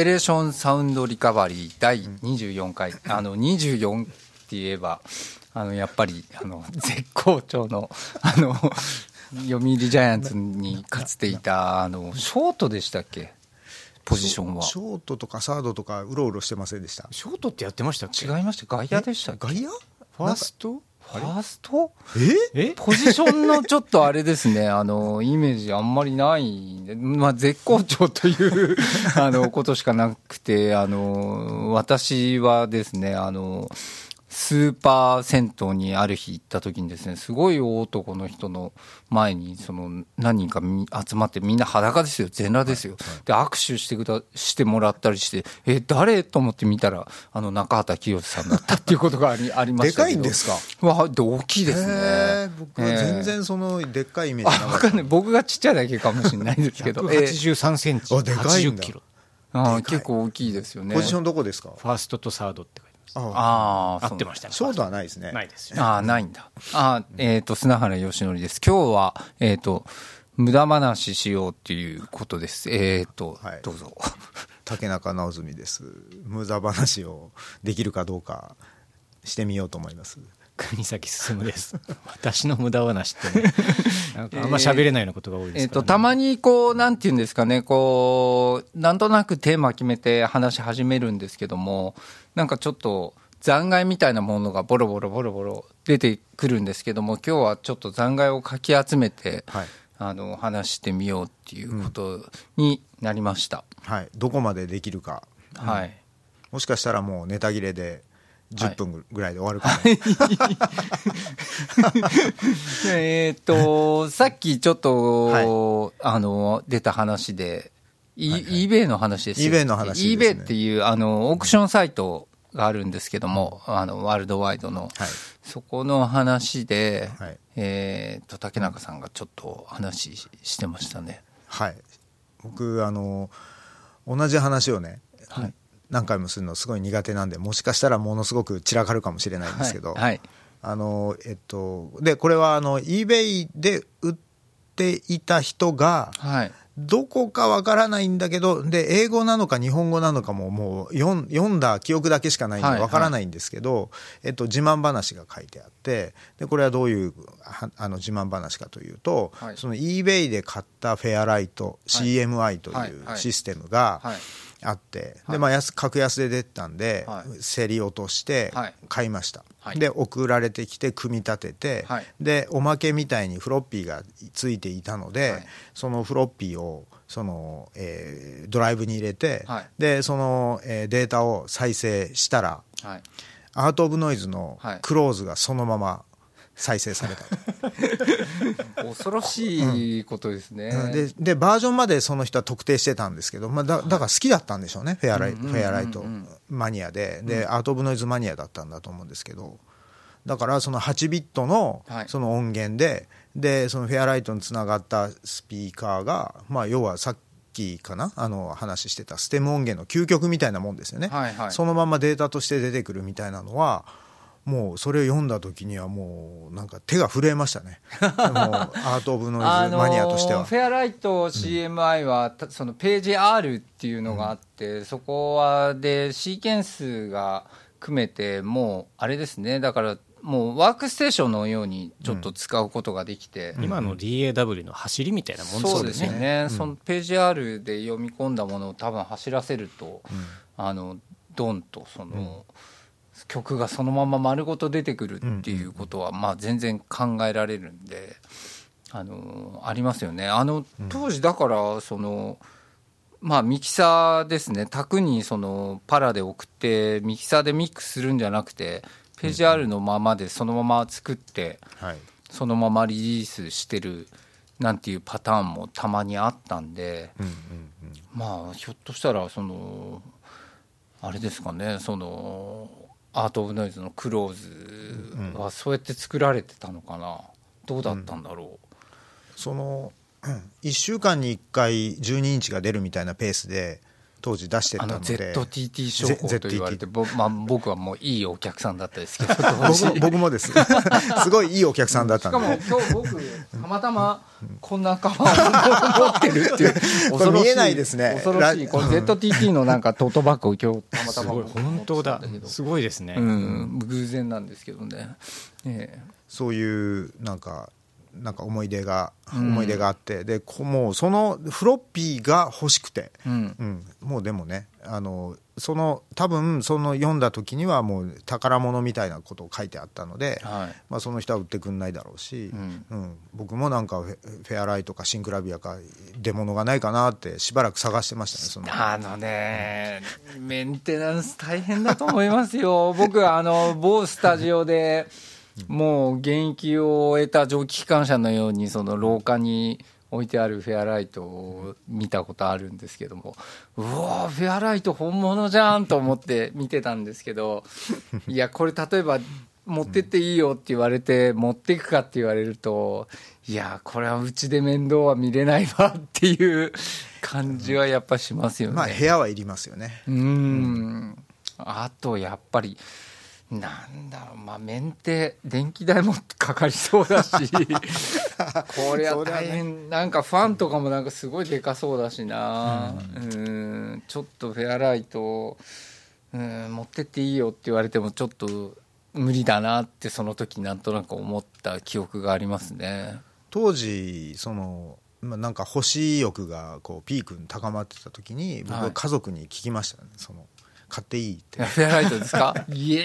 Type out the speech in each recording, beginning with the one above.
ペレーションサウンドリカバリー第24回、あの24って言えばあのやっぱりあの絶好調のあの読売ジャイアンツにかつていたあのショートでしたっけ？ポジションは。ショートとかサードとかうろうろしてませんでした？ショートってやってましたっけ？違いました。外野でしたっけ？外野ファースト？ファースト？え？え？ポジションのちょっとあれですね、あの、イメージあんまりないんで、まあ、絶好調という あの、ことしかなくて、あの、私はですね、あの、スーパー銭湯にある日行った時にですね、すごい大男の人の前に、その、何人かみ集まってみんな裸ですよ、全裸ですよ。で、握手してくだ、してもらったりして、え、誰？と思って見たら、あの、中畑清さんだったっていうことがありありまでしたけど。かいんですか？わで大きいですね。僕は全然そのでっかいイメージなあ、かった。わかんない。僕がちっちゃいだけかもしれないですけど。えー183センチ。あでかいんだ。80キロ。あー結構大きいですよね。ポジションどこですか？ファーストとサードってあああ、合ってましたねショートはないですねないですよああ、ないんだ。あーえっ、と、砂原義則です。今日は、えっ、と、無駄話しようっていうことです。えっ、と、はいどうぞ。竹中直澄です無駄話をできるかどうかしてみようと思います国崎進です。私の無駄話ってね。なんかあんま喋れないようなことが多いでえっ、と、すからね。たまにこう、なんていうんですかね、こう、なんとなくテーマ決めて話し始めるんですけども、なんかちょっと残骸みたいなものがボロボロボロボロ出てくるんですけども、今日はちょっと残骸をかき集めて、はい。あの、話してみようっていうことになりました。はい。どこまでできるか。はい。もしかしたらもうネタ切れで10分ぐらいで終わるかも、えっと、さっきちょっと、はあの、出た話で、イはいはい。eBay の話ですよ eBay の話ですね。eBay っていう、あの、オークションサイトがあるんですけども、あの、ワールドワイドの。はい。そこの話で、はい。えっと、竹中さんがちょっと話ししてましたね。はい。僕あの同じ話をね、はい何回もするのすごい苦手なんでもしかしたらものすごく散らかるかもしれないんですけど、はいはい。あのえっとでこれはあの eBay で売っていた人がはい。どこかわからないんだけどで英語なのか日本語なのかももう読ん読んだ記憶だけしかないんではいわからないんですけど、えっと、自慢話が書いてあってでこれはどういうはあの自慢話かというと、はい。その eBay で買ったフェアライト、はい。CMI とはいいうはい。システムがはい。あって、はい。でまあ、安格安で出たんで、はい。競り落としてはい。買いました、はい。で送られてきて組み立てて、はい。でおまけみたいにフロッピーがついていたので、はい。そのフロッピーをその、えードライブに入れて、はい。でその、えーデータを再生したらはい。アート・オブ・ノイズのはい。クローズがそのまま再生された、恐ろしいことですね。うん。ででバージョンまでその人は特定してたんですけど、まあ、だだから好きだったんでしょうね。フェアライト、フェアライトマニアで。で、アート・オブ・ノイズマニアだったんだと思うんですけど。だからその8ビットのはい。その音源で、でそのフェアライトにつながったスピーカーが、まあ、要はさっきかな？あの話してたステム音源の究極みたいなもんですよね、はいはい。そのままデータとして出てくるみたいなのはもうそれを読んだ時にはもうなんか手が震えましたね。もうアート・オブ・ノイズマニアとしては。フェアライト CMI は、たそのページ R っていうのがあって、そこはでシーケンスが組めてもうあれですね。だからもうワークステーションのようにちょっと使うことができて、今の DAW の走りみたいなもんそうですよねね、そのページ R で読み込んだものを多分走らせると、あのドンとその、曲がそのまま丸ごと出てくるっていうことは、まあ、全然考えられるんであのありますよね。あの当時だからその、まあ、ミキサーですね。卓にそのパラで送ってミキサーでミックスするんじゃなくてページ R のままでそのまま作って、はい。そのままリリースしてるなんていうパターンもたまにあったんで、まあひょっとしたらそのあれですかねそのアート・オブ・ノイズのクローズはそうやって作られてたのかな？どうだったんだろその1週間に1回12インチが出るみたいなペースで当時出してう、あのたので ZTT 商法と言われて、ぼまあ、僕はもういいお客さんだったですけど 当僕僕もです。すごいいいお客さんだったんで。しかも今日僕たまたまこんなカバンを持ってるっていう。これ見えないですね。恐ろしいこれ ZTT のなんかトートバッグを今日たまたすま本当だ持ってたんけど。すごいですね、うん偶然なんですけどね。ええ。そういうなんかなんか思い出が、うん。思い出があってでこもうそのフロッピーが欲しくて、うん。うん、もうでもねあのその多分その読んだ時にはもう宝物みたいなことを書いてあったので、はい。まあ、その人は売ってくんないだろうし、うん。うん。僕もなんかフェフェアライとかシンクラビアか出物がないかなってしばらく探してましたねその。あのね、メンテナンス大変だと思いますよ。僕、あの、某スタジオで、もう現役を終えた蒸気機関車のように、その廊下に置いてあるフェアライトを見たことあるんですけども、うわフェアライト本物じゃんと思って見てたんですけど、いや、これ例えば、持ってっていいよって言われて、持っていくかって言われると、いや、これはうちで面倒は見れないわっていう感じはやっぱしますよね。まあ部屋はいりますよね。うーん。あとやっぱりなんだろう。まあメンテ電気代もかかりそうだし。これは大変、なんかファンとかもなんかすごいでかそうだしな。うん。ちょっとフェアライトうん持ってっていいよって言われてもちょっと無理だなってその時なんとなく思った記憶がありますね。当時そのまあなんか欲しい欲がこうピークに高まってた時に僕ははい。家族に聞きましたね、その買っていいって。フェアライトですか？いや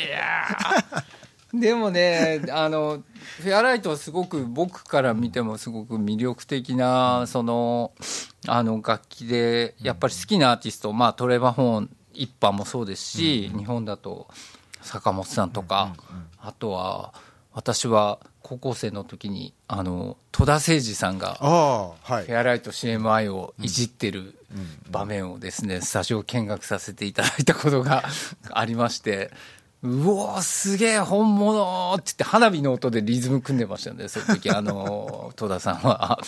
ー。でもねあのフェアライトはすごく僕から見てもすごく魅力的なそのあの楽器でやっぱり好きなアーティスト、まあ、トレバー・ホーン一派もそうですし、日本だと坂本さんとか、あとは私は高校生の時にあの戸田誠二さんがフェアライト CMI をいじってる場面をですね、スタジオ見学させていただいたことがありまして、うおーすげえ本物って言って花火の音でリズム組んでましたよね、その時、あの、戸田さんは。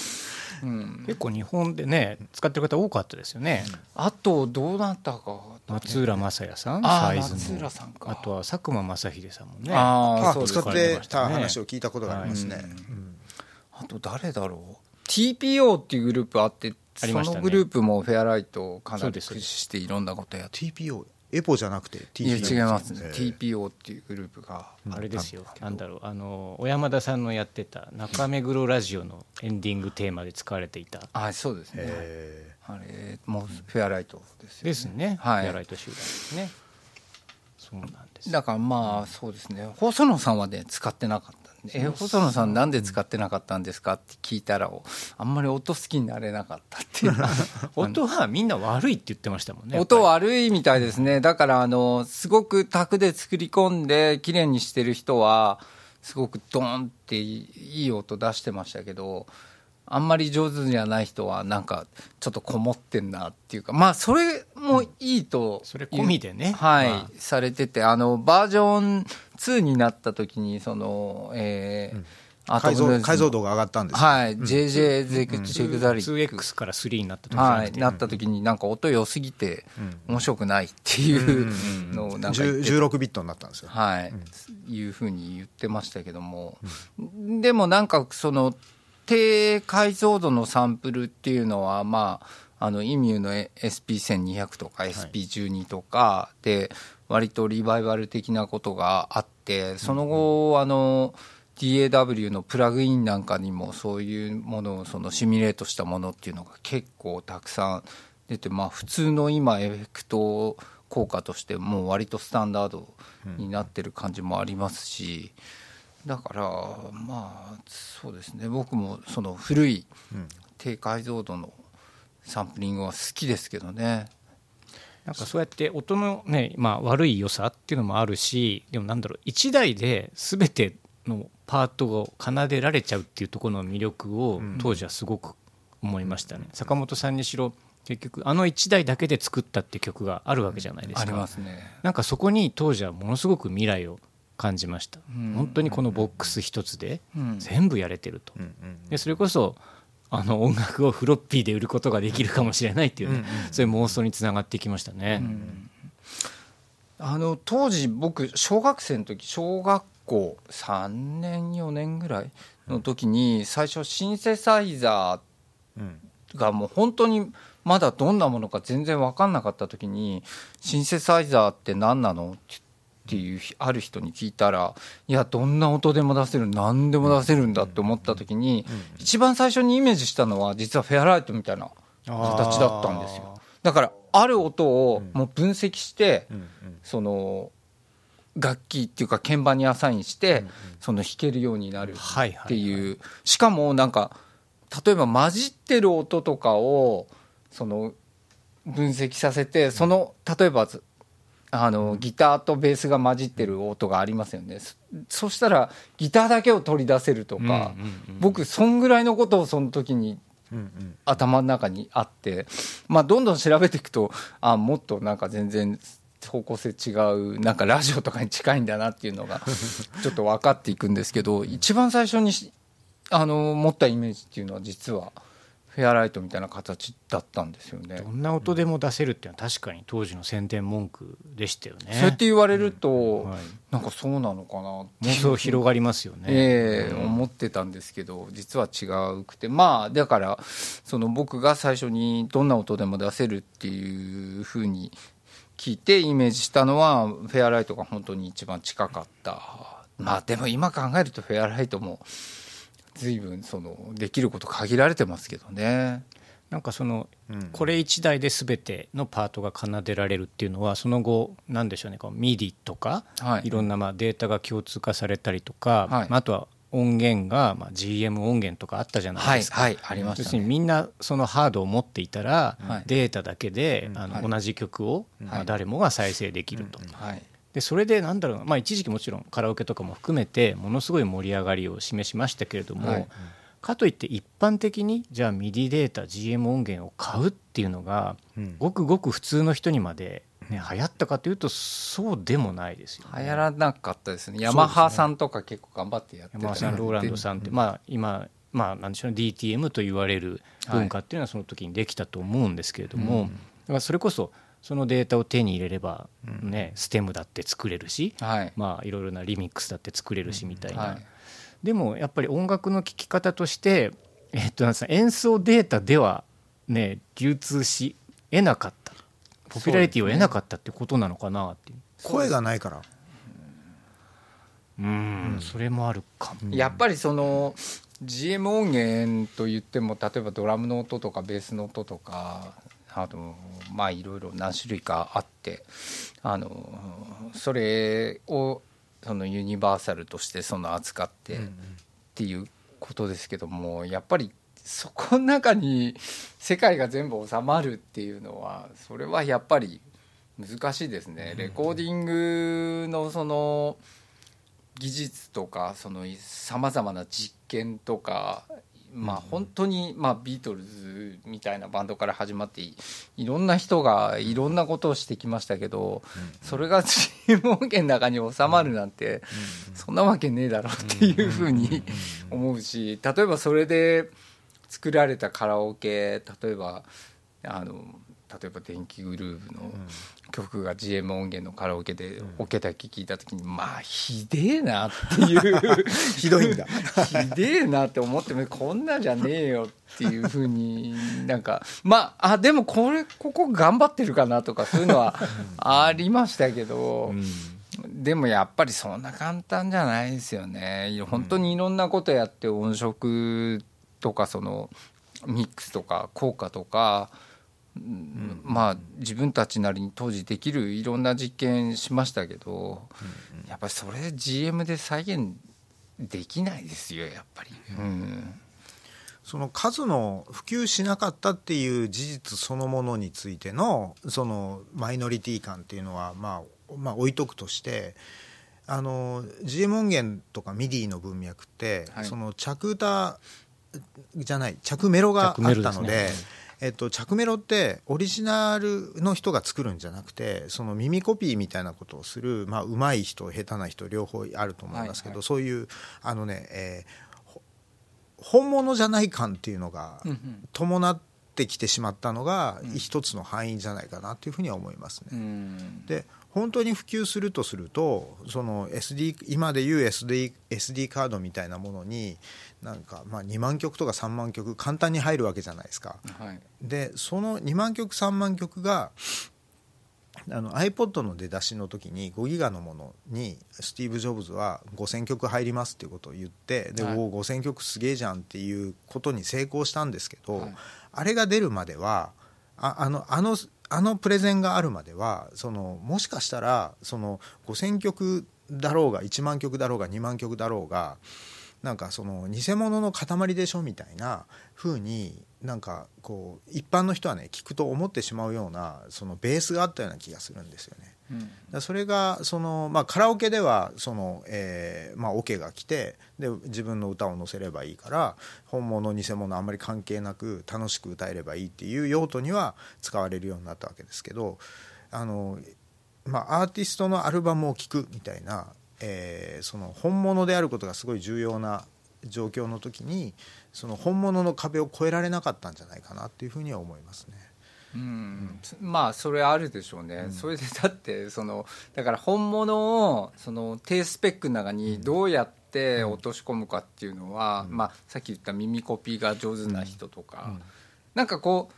うん、結構日本でね使ってる方多かったですよね、あと、どうなったか。松浦正也さんサイズの松浦さんか。あとは佐久間正秀さんもねああ、そうです。使ってた話を聞いたことがありますね、はい。うん。あと誰だろう。TPO っていうグループあってありましたね。そのグループもフェアライトをかなり駆使していろんなことやって。TPO エポじゃなくて TPO いや違いますね、えー TPO っていうグループが。あれですよ。なんだろうあの小山田さんのやってた中目黒ラジオのエンディングテーマで使われていた。あそうですね、え。あれもうフェアライトですよね。ですね、はい。フェアライト集団ですね。そうなんです。だからまあそうですね。細野さんはね使ってなかったえ細野さんなんで使ってなかったんですかって聞いたらあんまり音好きになれなかったっていう。音はみんな悪いって言ってましたもんね音は悪いみたいですね。だからあのすごく卓で作り込んで綺麗にしてる人はすごくドーンっていい音出してましたけどあんまり上手じゃない人はなんかちょっとこもってんなっていうか。まあそれもいいと、それ込みでね。はい、まあ。されててあのバージョン2になった時にそのえー解像解像度が上がったんですよ。はい、JJ ゼクチェグザリック。2X から3になった時はい、なった時になんか音良すぎて面白くないっていうのをなんか言って10 16ビットになったんですよ。はい、いうふうに言ってましたけども、でもなんかその低解像度のサンプルっていうのはまああのイミューの SP1200 とか SP12 とかで割とリバイバル的なことがあってその後あの DAW のプラグインなんかにもそういうものをそのシミュレートしたものっていうのが結構たくさん出てまあ普通の今エフェクト効果としてもう割とスタンダードになってる感じもありますし、だからまあそうですね。僕もその古い低解像度のサンプリングは好きですけどね。なんかそうやって音のね、まあ、悪い良さっていうのもあるしでもなんだろう1台で全てのパートを奏でられちゃうっていうところの魅力を当時はすごく思いましたね、坂本さんにしろ結局あの1台だけで作ったって曲があるわけじゃないですか。ありますね。なんかそこに当時はものすごく未来を感じました、本当にこのボックス一つでうん。全部やれてると、でそれこそあの音楽をフロッピーで売ることができるかもしれないっていうね、そういう妄想につながっていきましたね、あの当時僕小学生の時小学構3年4年ぐらいの時に最初シンセサイザうんーがもう本当にまだどんなものか全然分かんなかった時にシンセサイザーって何なのっていうある人に聞いたらいやどんな音でも出せる何でも出せるんだって思った時に一番最初にイメージしたのは実はフェアライトみたいな形だったんですよ。だからある音をもう分析してその楽器っていうか鍵盤にアサインしてその弾けるようになるっていう。しかもなんか例えば混じってる音とかをその分析させてその例えばあのギターとベースが混じってる音がありますよね。そそしたらギターだけを取り出せるとか、僕そんぐらいのことをその時に頭の中にあって、まあ、どんどん調べていくとあもっとなんか全然方向性違うなんかラジオとかに近いんだなっていうのが ちょっと分かっていくんですけど一番最初にしあの持ったイメージっていうのは実はフェアライトみたいな形だったんですよね。どんな音でも出せるっていうのは確かに当時の宣伝文句でしたよね。そうやって言われると、はいなんかそうなのかな妄想広がりますよね。ええ思ってたんですけど実は違うくてまあだからその僕が最初にどんな音でも出せるっていうふうに聞いてイメージしたのはフェアライトが本当に一番近かったまあでも今考えるとフェアライトも随分そのできること限られてますけどね。なんかそのうん。これ1台で全てのパートが奏でられるっていうのはその後なんでしょうねこう MIDI とかはい。いろんなまあデータが共通化されたりとか、ああとは音源がまあ GM 音源とかあったじゃないはいですか。はいありま要したね。するにみんなそのハードを持っていたら、はい。データだけで、あはい。の同じ曲を、まあ、はい。誰もが再生できると、はいでそれでなんだろうな、まあ、一時期もちろんカラオケとかも含めてものすごい盛り上がりを示しましたけれども、はい。かといって一般的にじゃあ MIDI データ GM 音源を買うっていうのがうん。ごくごく普通の人にまで、ね、流行ったかというとそうでもないですよ、ね。流行らなかったですね。ヤマハさんとか結構頑張ってやってた。山田さんローランドさんって、まあ、今、まあ、なんでしょうね DTM と言われる文化っていうのはその時にできたと思うんですけれども、だからそれこそそのデータを手に入れれば、ね、ステムだって作れるし、はい。まあ、いろいろなリミックスだって作れるしみたいな、はい。でもやっぱり音楽の聴き方として、えっと、なんですか演奏データでは、ね、流通し得なかった。ポピュラリティを得なかったってことなのかなっていう。声がないから。うん。それもあるかも。やっぱりその GM 音源といっても例えばドラムの音とかベースの音とかあとまあいろいろ何種類かあってあのそれをそのユニバーサルとしてその扱ってっていうことですけどもやっぱりそこの中に世界が全部収まるっていうのはそれはやっぱり難しいですね。レコーディングのその技術とかそのさまざまな実験とか、まあ、本当にまあビートルズみたいなバンドから始まっていいろんな人がいろんなことをしてきましたけど、それがチーム音源の中に収まるなんて、そんなわけねえだろうっていうふうに思うし例えばそれで作られたカラオケ例えばあの例えば電気グルーヴの曲が GM 音源のカラオケでオケだけ聞いた時にまあひでえなっていう。ひどいんだ。ひでえなって思ってもこんなじゃねえよっていうふうになんかまああでもこれここ頑張ってるかなとかそういうのはありましたけど、でもやっぱりそんな簡単じゃないですよね。本当にいろんなことやって音色とかそのミックスとか効果とか、うんまあ自分たちなりに当時できるいろんな実験しましたけど、やっぱりそれ GM で再現できないですよやっぱり。うん。その数の普及しなかったっていう事実そのものについてのそのマイノリティ感っていうのは、まあ、まあ置いとくとしてあの GM 音源とか MIDI の文脈って、はい。その着歌じゃない着メロがあったのでえっと、着メロってオリジナルの人が作るんじゃなくてその耳コピーみたいなことをする、まあ、上手い人下手な人両方あると思いますけど、はいはい。そういうあのね、えーほ本物じゃない感っていうのが伴っってきてしまったのが一つの範囲じゃないかなというふうには思いますね。うん。で本当に普及するとするとその SD 今でいう SD, SD カードみたいなものになんかまあ2万曲とか3万曲簡単に入るわけじゃないですか。はい。でその2万曲3万曲があの iPod の出だしの時に5ギガのものにスティーブ・ジョブズは5000曲入りますっていうことを言ってで、はい。おお5000曲すげえじゃんっていうことに成功したんですけど、はいあれが出るまではああのあのあのプレゼンがあるまではそのもしかしたらその5000曲だろうが1万曲だろうが2万曲だろうがなんかその偽物の塊でしょみたいな風になんかこう一般の人はね聞くと思ってしまうようなそのベースがあったような気がするんですよね。うんそれがその、まあ、カラオケではその、えーまあ、オ、ケが来てで自分の歌を載せればいいから本物偽物あんまり関係なく楽しく歌えればいいっていう用途には使われるようになったわけですけどあの、まあ、アーティストのアルバムを聴くみたいな、えーその本物であることがすごい重要な状況の時にその本物の壁を越えられなかったんじゃないかなっていうふうには思いますね。うん。まあそれあるでしょうね、それでだってそのだから本物をその低スペックの中にどうやって落とし込むかっていうのは、まあ、さっき言った耳コピーが上手な人とか、なんかこ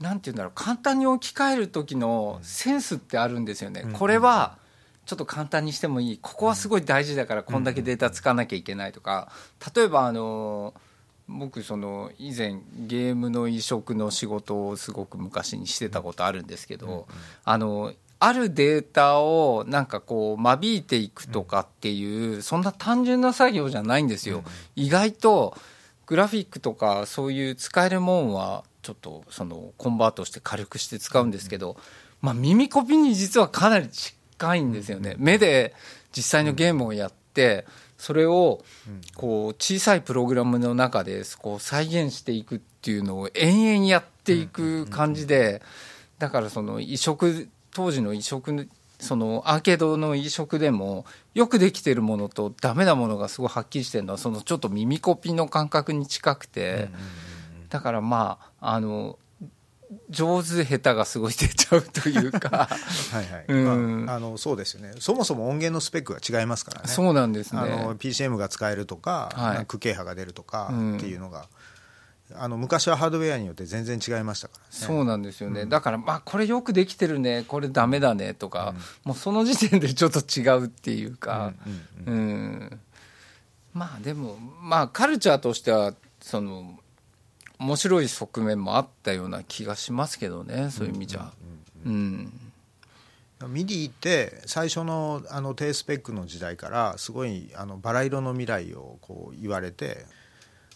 うなんて言うんだろう簡単に置き換える時のセンスってあるんですよね、これはちょっと簡単にしてもいい。ここはすごい大事だからこんだけデータ使わなきゃいけないとか。例えばあの僕その以前ゲームの移植の仕事をすごく昔にしてたことあるんですけど、あのあるデータをなんかこう間引いていくとかっていう、そんな単純な作業じゃないんですよ、意外とグラフィックとかそういう使えるもんはちょっとそのコンバートして軽くして使うんですけど、まあ、耳コピに実はかなり近いんですよね、目で実際のゲームをやってそれをこう小さいプログラムの中でこう再現していくっていうのを延々やっていく感じでだからその移植当時の移植そのアーケードの移植でもよくできてるものとダメなものがすごいはっきりしてるのはそのちょっと耳コピの感覚に近くてだからまああの上手下手がすごい出ちゃうというか。はいはい。うん。まあ、あのそうですよね。そもそも音源のスペックが違いますからね。そうなんですね。あの PCM が使えるとか、はい。区形波が出るとかうん。っていうのが、あの昔はハードウェアによって全然違いましたからね。そうなんですよね、だからまあこれよくできてるね。これダメだねとか、もうその時点でちょっと違うっていうか。うん。まあでもまあカルチャーとしてはその面白い側面もあったような気がしますけどねそういう意味じゃ。うんミディって最初のあの低スペックの時代からすごいあのバラ色の未来をこう言われて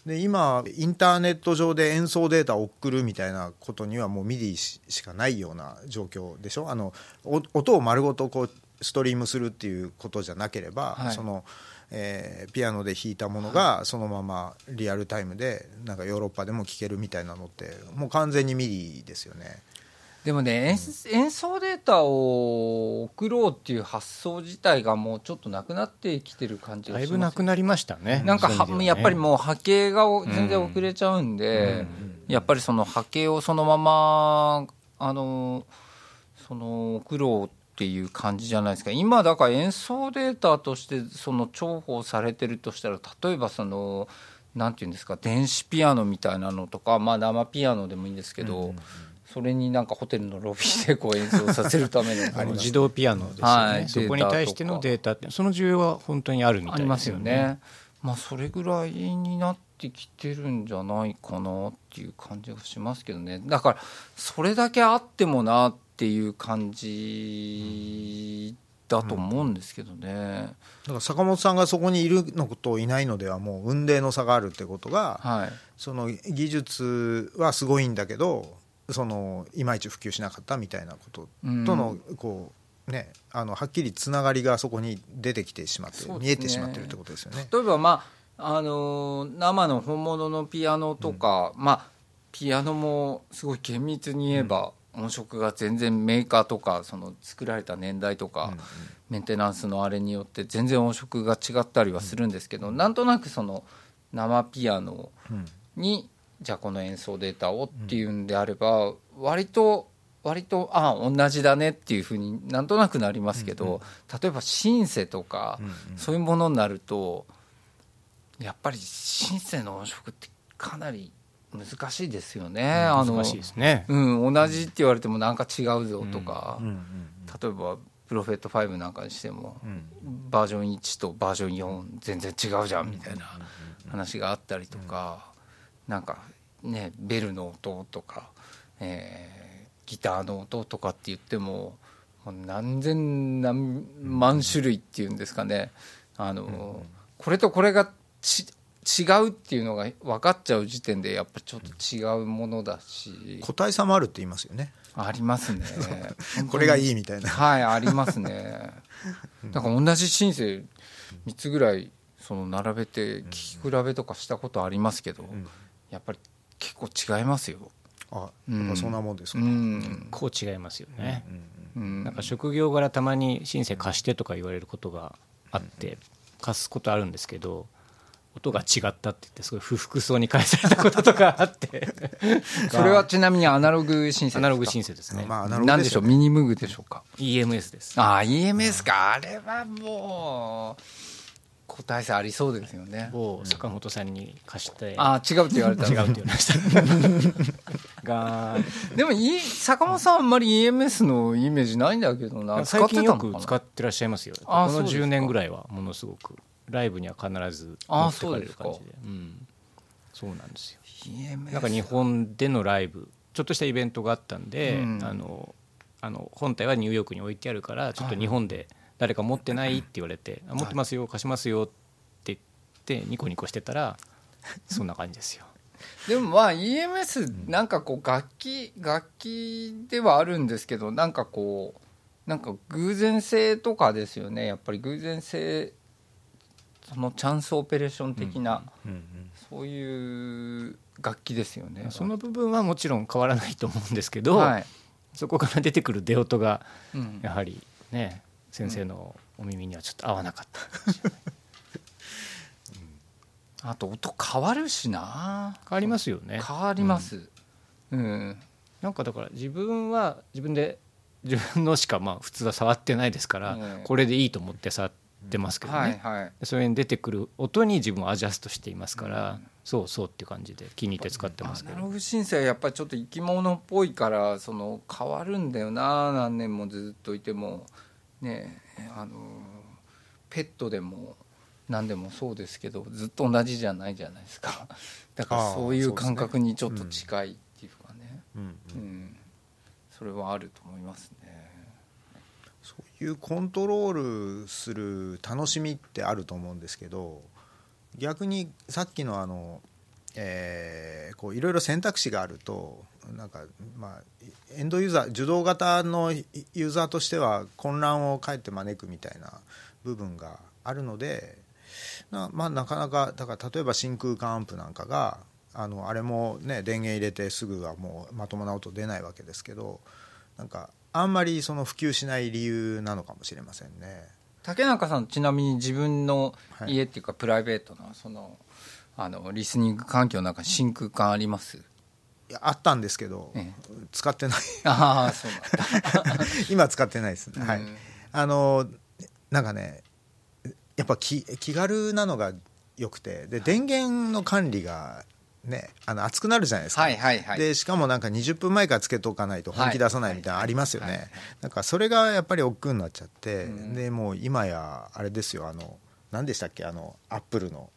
で今インターネット上で演奏データを送るみたいなことにはもうミディししかないような状況でしょ？あのお音を丸ごとこうストリームするっていうことじゃなければ、はい。そのえーピアノで弾いたものがそのままリアルタイムでなんかヨーロッパでも聴けるみたいなのってもう完全にミディですよね。でもね演演奏データを送ろうっていう発想自体がもうちょっとなくなってきてる感じがだいしますぶなくなりましたね。なんかはねやっぱりもう波形が全然送れちゃうんで、やっぱりその波形をそのままあのその送ろうっていう感じじゃないですか今だから演奏データとしてその重宝されてるとしたら例えばそのなんていうんですか電子ピアノみたいなのとか、まあ、生ピアノでもいいんですけど、それになんかホテルのロビーでこう演奏させるための 自動ピアノですよね、はいそこに対してのデータってその需要は本当にあるみたいありますよですよね。ね。まあそれぐらいになってきてるんじゃないかなっていう感じがしますけどね。だからそれだけあってもなっていう感じだと思うんですけどね。だから坂本さんがそこにいるのといないのではもう雲泥の差があるってことが、はい。その技術はすごいんだけどそのいまいち普及しなかったみたいなこととの、こうねあのはっきりつながりがそこに出てきてしまって、ね見えてしまってるってことですよね。例えばまああのー生の本物のピアノとか、まあピアノもすごい厳密に言えば、音色が全然メーカーとかその作られた年代とか、メンテナンスのあれによって全然音色が違ったりはするんですけど、なんとなくその生ピアノにじゃあこの演奏データをっていうんであれば、割と割とあ同じだねっていうふうになんとなくなりますけど、例えばシンセとか、そういうものになるとやっぱりシンセの音色ってかなり難しいですよね。あの難しいですね。うん、同じって言われてもなんか違うぞとか、例えばプロフェット5なんかにしても、バージョン1とバージョン4全然違うじゃんみたいな話があったりとか、なんかねベルの音とか、えーギターの音とかって言ってももう何千何万種類っていうんですかね。あの、これとこれがち違うっていうのが分かっちゃう時点でやっぱりちょっと違うものだし、個体差もあるって言いますよね。ありますね。これがいいみたいな。はいありますね。だから同じシンセ3つぐらいその並べて聞き比べとかしたことありますけど、やっぱり結構違いますよ。あやっぱそんなもんですか、うん、こう違いますよね。うんなんか職業柄たまにシンセ貸してとか言われることがあって貸すことあるんですけど音が違ったって言ってすごい不服そうに返されたこととかあって。それはちなみにアナログシンセアナログシンンセですね、まあでしょう。グでしょう？ミニムーグでしょうか？EMS です。ああ EMS か。あれはもう個体差ありそうですよね。を坂本さんに貸して。ああ違うって言われた違うって言われました。がでもい坂本さんあんまり EMS のイメージないんだけどな。最近よく使ってらっしゃいますよ。このあそうですか。10年ぐらいはものすごくライブには必ずあ持ってかれる感じそうでうん。そうなんですよ。なんか日本でのライブちょっとしたイベントがあったんで、うん。あのあの本体はニューヨークに置いてあるからちょっと日本で誰か持ってないって言われて「あ持ってますよ貸しますよ」って言ってニコニコしてたら そんな感じですよ。でもまあ EMS なんかこう楽器楽器ではあるんですけどなんかこうなんか偶然性とかですよね。やっぱり偶然性そのチャンスオペレーション的な、そういう楽器ですよね。その部分はもちろん変わらないと思うんですけど、はい。そこから出てくる出音がうん。やはりね先生のお耳にはちょっと合わなかった。あと音変わるしな。変わりますよね。変わります、うん。なんかだから自分は自分で自分のしかまあ普通は触ってないですから、ええこれでいいと思って触ってますけどね、はいはい。でそれに出てくる音に自分をアジャストしていますから、そうそうっていう感じで気に入って使ってますけど、アナログ申請はやっぱりちょっと生き物っぽいからその変わるんだよな何年もずっといてもねえあのペットでも何でもそうですけどずっと同じじゃないじゃないですか。だからそういう感覚にちょっと近いっていうかね。うんうん。それはあると思いますねそういうコントロールする楽しみってあると思うんですけど逆にさっきのあの、えーこういろいろ選択肢があるとなんかまあエンドユーザー受動型のユーザーとしては混乱をかえって招くみたいな部分があるのでな,、まあ、なかなかだから例えば真空管アンプなんかがあのあれもね電源入れてすぐはもうまともな音出ないわけですけどなんかあんまりその普及しない理由なのかもしれませんね。竹中さんちなみに自分のはい。家っていうかプライベートなそのあのリスニング環境の中に真空管あります？いやあったんですけど、え使ってない。ああそうなんだ。今使ってないですね、はい。うん。あのなんかねやっぱ気気軽なのが良くてで電源の管理がねあの熱くなるじゃないですか、はいはいはい。でしかもなんか20分前からつけとかないと本気出さないみたいなのありますよはいはいねなんかそれがやっぱり億劫になっちゃって、うん。でもう今やあれですよあの何でしたっけあのアップルの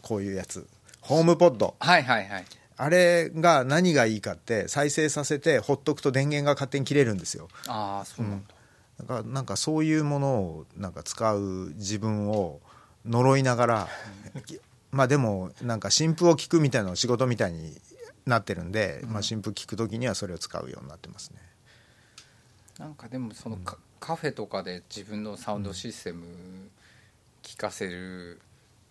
こういうやつ。ホームポッド。はいはいはい。あれが何がいいかって再生させてほっとくと電源が勝手に切れるんですよ。ああそうなんだ、だからなんかそういうものをなんか使う自分を呪いながらまあでもなんか新風を聞くみたいなの仕事みたいになってるんで、まあ、新風聞く時にはそれを使うようになってますね。なんかでもそのカ,、カフェとかで自分のサウンドシステム聞かせる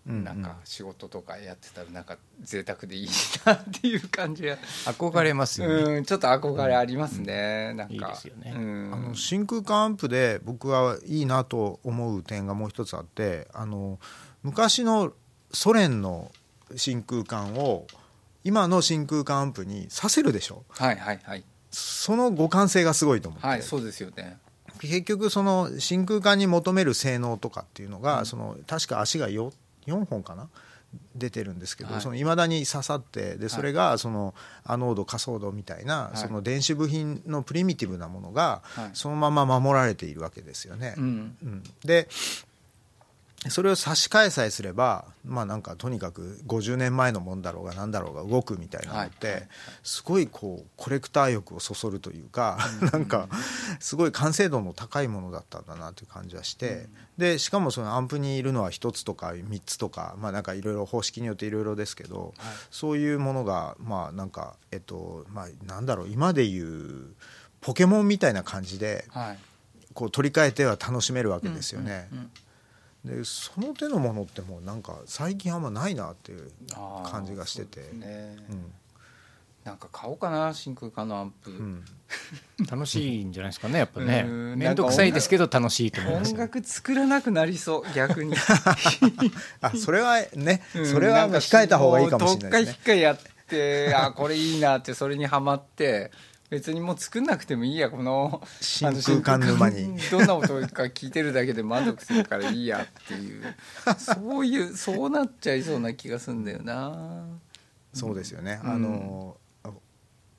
うんなん。か仕事とかやってたらなんか贅沢でいいなっていう感じが、憧れますよね、うん、ちょっと憧れありますね、なんか。いいですよね。うん。あの真空管アンプで僕はいいなと思う点がもう一つあってあの昔のソ連の真空管を今の真空管アンプにさせるでしょ？はいはいはい。その互換性がすごいと思って、はいそうですよね。結局その真空管に求める性能とかっていうのが、その確か足が 4, 4本かな？出てるんですけど、はい。その未だに刺さってでそれがそのアノードカソードみたいな、い。その電子部品のプリミティブなものがはい。そのまま守られているわけですよね。うん。うん。でそれを差し替えさえすればまあなんかとにかく50年前のもんだろうが何だろうが動くみたいなのっはいてすごいこうコレクター欲をそそるというかなんかすごい完成度の高いものだったんだなという感じはしてでしかもそのアンプにいるのは1つとか3つとかまあなんかいろいろ方式によっていろいろですけどそういうものがまあなんかえっとまあなんだろう今でいうポケモンみたいな感じではい。こう取り替えては楽しめるわけですよね。うんでその手のものってもうなんか最近あんまないなっていう感じがしてて。ね。うん。なんか買おうかな真空管のアンプ、うん。楽しいんじゃないですかねやっぱね。うん面倒くさいですけど楽しいと思います。音よ楽作らなくなりそう逆に。あそれはね、うんそれは控えた方がいいかもしれないですね。どっか引っかやってあこれいいなってそれにはまって別にもう作んなくてもいいやこの真空管沼に。どんな音か聞いてるだけで満足するからいいやっていう。そういうそうなっちゃいそうな気がするんだよな。そうですよね、うん。あの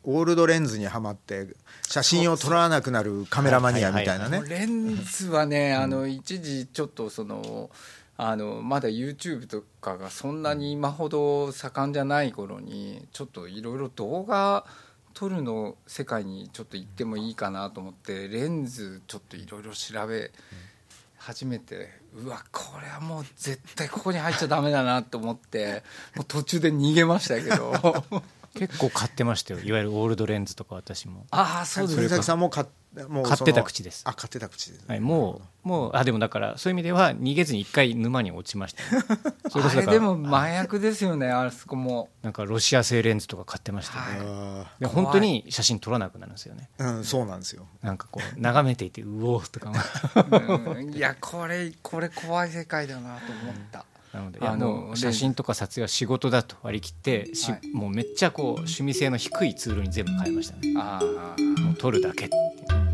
オールドレンズにはまって写真を撮らなくなるカメラマニアみたいなね。レンズはね、あの一時ちょっとそのあのまだ YouTube とかがそんなに今ほど盛んじゃない頃にちょっといろいろ動画撮るの世界にちょっと行ってもいいかなと思ってレンズちょっといろいろ調べ始めてうわこれはもう絶対ここに入っちゃダメだなと思ってもう途中で逃げましたけど。結構買ってましたよ。いわゆるオールドレンズとか私も、ああそうです鳥か崎さんも買っもう買ってた口です。あ買ってた口です、はい、もうもうあでもだからそういう意味では逃げずに一回沼に落ちました、ね、それあれでも麻薬ですよねあそこも。なんかロシア製レンズとか買ってましたね、あで本当に写真撮らなくなるんですよね。ーうんそうなんですよ。なんかこう眺めていてうおーとかうん。いやこれこれ怖い世界だなと思ったなのであの写真とか撮影は仕事だと割り切ってし、はい。もうめっちゃこう趣味性の低いツールに全部変えましたね。ああもう撮るだけって